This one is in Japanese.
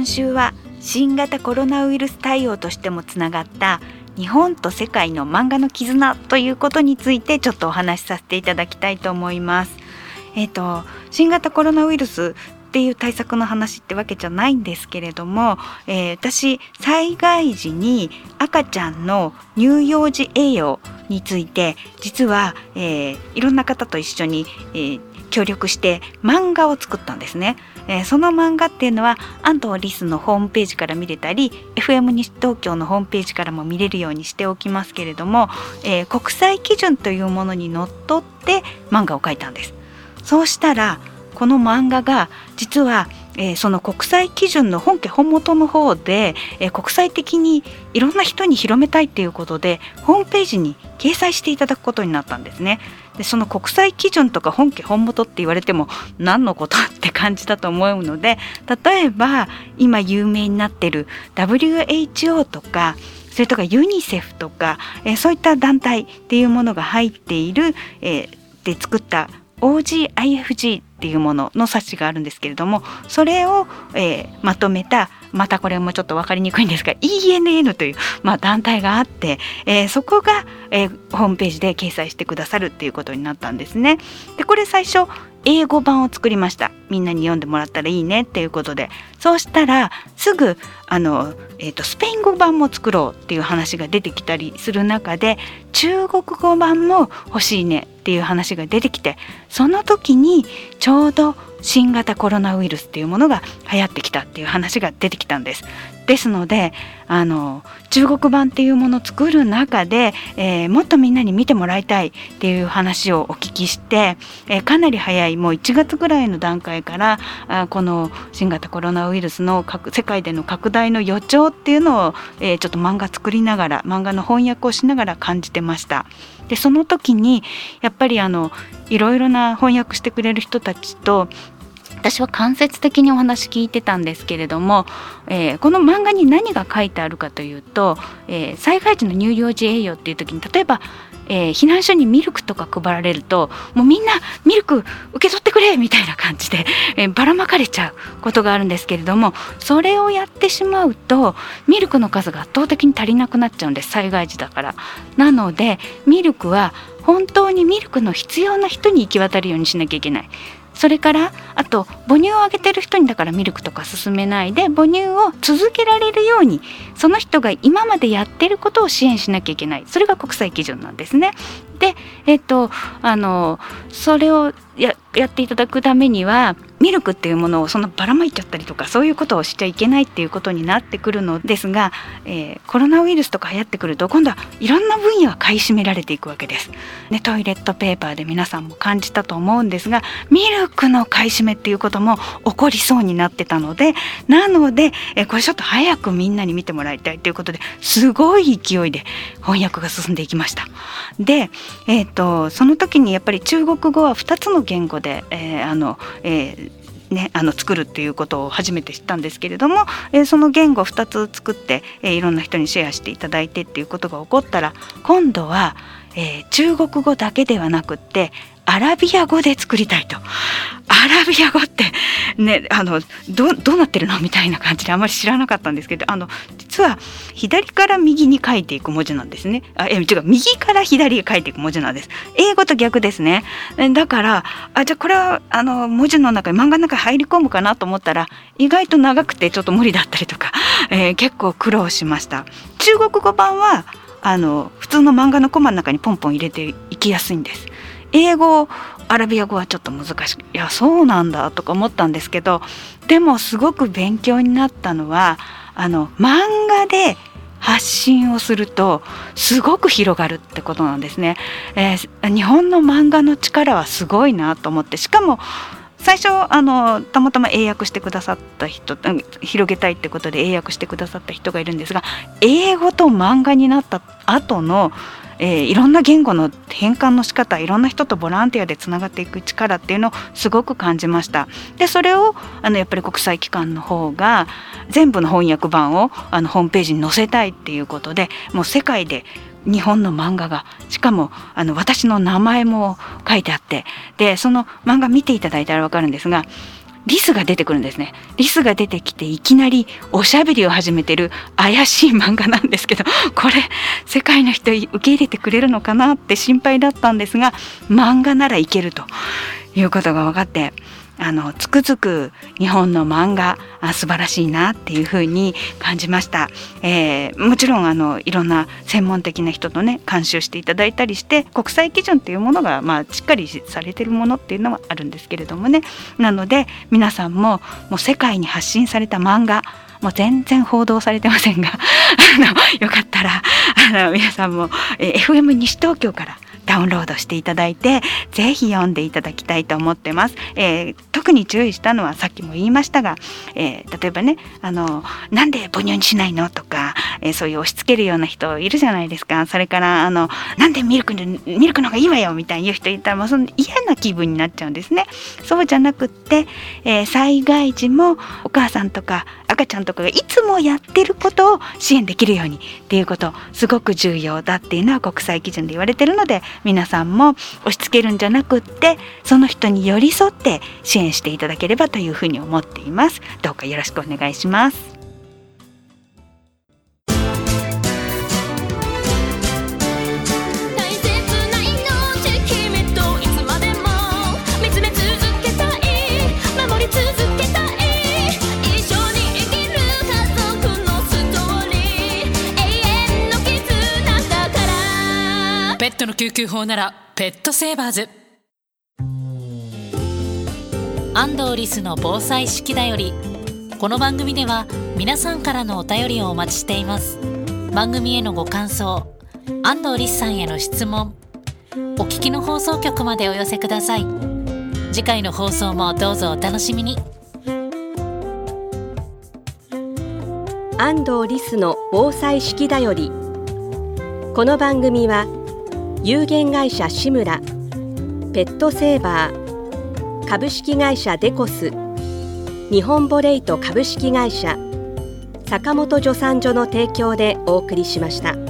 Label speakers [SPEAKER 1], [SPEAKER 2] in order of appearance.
[SPEAKER 1] 今週は新型コロナウイルス対応としてもつながった日本と世界の漫画の絆ということについてちょっとお話しさせていただきたいと思います。えーと、新型コロナウイルスっていう対策の話ってわけじゃないんですけれども、えー、私災害時に赤ちゃんの乳幼児栄養について実は、えー、いろんな方と一緒に、えー、協力して漫画を作ったんですね。えー、その漫画っていうのは安藤リスのホームページから見れたり FM 西東京のホームページからも見れるようにしておきますけれども、えー、国際基準というものにのっとって漫画を描いたんです。そうしたらこの漫画が実はえー、その国際基準の本家本元の方で、えー、国際的にいろんな人に広めたいっていうことでホームページに掲載していただくことになったんですね。でその国際基準とか本家本元って言われても何のことって感じだと思うので例えば今有名になってる WHO とかそれとかユニセフとか、えー、そういった団体っていうものが入っている、えー、で作った OGIFG っていうものの冊子があるんですけれどもそれを、えー、まとめたまたこれもちょっと分かりにくいんですが ENN という、まあ、団体があって、えー、そこが、えー、ホームページで掲載してくださるっていうことになったんですね。でこれ最初英語版を作りましたみんなに読んでもらったらいいねっていうことでそうしたらすぐあの、えーと、スペイン語版も作ろうっていう話が出てきたりする中で中国語版も欲しいねっていう話が出てきてその時にちょうど新型コロナウイルスっていうものが流行ってきたっていう話が出てきたんです。ですのであの中国版っていうものを作る中で、えー、もっとみんなに見てもらいたいっていう話をお聞きして、えー、かなり早いもう1月ぐらいの段階からあこの新型コロナウイルスの世界での拡大の予兆っていうのを、えー、ちょっと漫画作りながら漫画の翻訳をしながら感じてました。でその時にやっぱりあのいろいろな翻訳してくれる人たちと私は間接的にお話聞いてたんですけれども、えー、この漫画に何が書いてあるかというと、えー、災害時の乳幼児栄養っていう時に例えば、えー、避難所にミルクとか配られるともうみんなミルク受け取ってくれみたいな感じで、えばらまかれちゃうことがあるんですけれどもそれをやってしまうとミルクの数が圧倒的に足りなくなっちゃうんです災害時だから。なのでミルクは本当にミルクの必要な人に行き渡るようにしなきゃいけない。それからあと母乳をあげてる人にだからミルクとか勧めないで母乳を続けられるようにその人が今までやってることを支援しなきゃいけないそれが国際基準なんですね。でえっ、とあのそれをややっていただくためにはミルクっていうものをそのばらまいちゃったりとかそういうことをしちゃいけないっていうことになってくるのですが、えー、コロナウイルスとか流行ってくると今度はいろんな分野が買い占められていくわけです。ね、トイレットペーパーで皆さんも感じたと思うんですがミルクの買い占めっていうことも起こりそうになってたのでなので、えー、これちょっと早くみんなに見てもらいたいということですごい勢いで翻訳が進んでいきました。で、えーと、その時にやっぱり中国語は2つの言語で、えー、あのえーね、あの作るっていうことを初めて知ったんですけれども、えー、その言語2つ作って、えー、いろんな人にシェアしていただいてっていうことが起こったら今度は、えー、中国語だけではなくってアラビア語で作りたいと。アラビア語ってねあのどどうなってるのみたいな感じであまり知らなかったんですけどあの実は左から右に書いていく文字なんですね。あえ違う右から左へ書いていく文字なんです。英語と逆ですね。だからあじゃあこれはあの文字の中に漫画の中に入り込むかなと思ったら意外と長くてちょっと無理だったりとか、えー、結構苦労しました。中国語版はあの普通の漫画のコマの中にポンポン入れていきやすいんです。英語アラビア語はちょっと難しくいやそうなんだとか思ったんですけどでもすごく勉強になったのはあの漫画で発信をするとすごく広がるってことなんですね、えー、日本の漫画の力はすごいなと思ってしかも最初あのたまたま英訳してくださった人広げたいってことで英訳してくださった人がいるんですが英語と漫画になった後のえー、いろんな言語の変換の仕方いろんな人とボランティアでつながっていく力っていうのをすごく感じました。でそれをあのやっぱり国際機関の方が全部の翻訳版をあのホームページに載せたいっていうことでもう世界で日本の漫画が。しかもあの私の名前も書いてあってでその漫画見ていただいたら分かるんですがリスが出てくるんですね。リスが出てきていきなりおしゃべりを始めてる怪しい漫画なんですけど これ世界の人受け入れてくれるのかなって心配だったんですが漫画ならいけるということが分かってあのつくづく日本の漫画あ素晴らしいなっていうふうに感じました、えー、もちろんあのいろんな専門的な人とね監修していただいたりして国際基準っていうものが、まあ、しっかりされてるものっていうのはあるんですけれどもね。なので皆さんももう世界に発信された漫画もう全然報道されてませんが あのよかったらあの皆さんも、えー、FM 西東京からダウンロードしていただいてぜひ読んでいただきたいと思ってます、えー、特に注意したのはさっきも言いましたが、えー、例えばねあのなんで母乳にしないのとか、えー、そういう押し付けるような人いるじゃないですか。それからあのなんでミルクミルクの方がいいわよみたいに言う人いたらもうその嫌な気分になっちゃうんですね。そうじゃなくって、え災害時もお母さんとか赤ちゃんとかがいつもやってることを支援できるようにっていうことすごく重要だっていうのは国際基準で言われてるので皆さんも押し付けるんじゃなくってその人に寄り添って支援していただければというふうに思っています。どうかよろしくお願いします。
[SPEAKER 2] ペットの救急法ならペットセーバーズ安藤リスの防災式だよりこの番組では皆さんからのお便りをお待ちしています。番組へのご感想安藤リスさんへの質問お聞きの放送局までお寄せください。次回の放送もどうぞお楽しみに。
[SPEAKER 3] 安藤リスの防災式だよりこの番組は有限会社志村ペットセーバー株式会社デコス日本ボレイト株式会社坂本助産所の提供でお送りしました。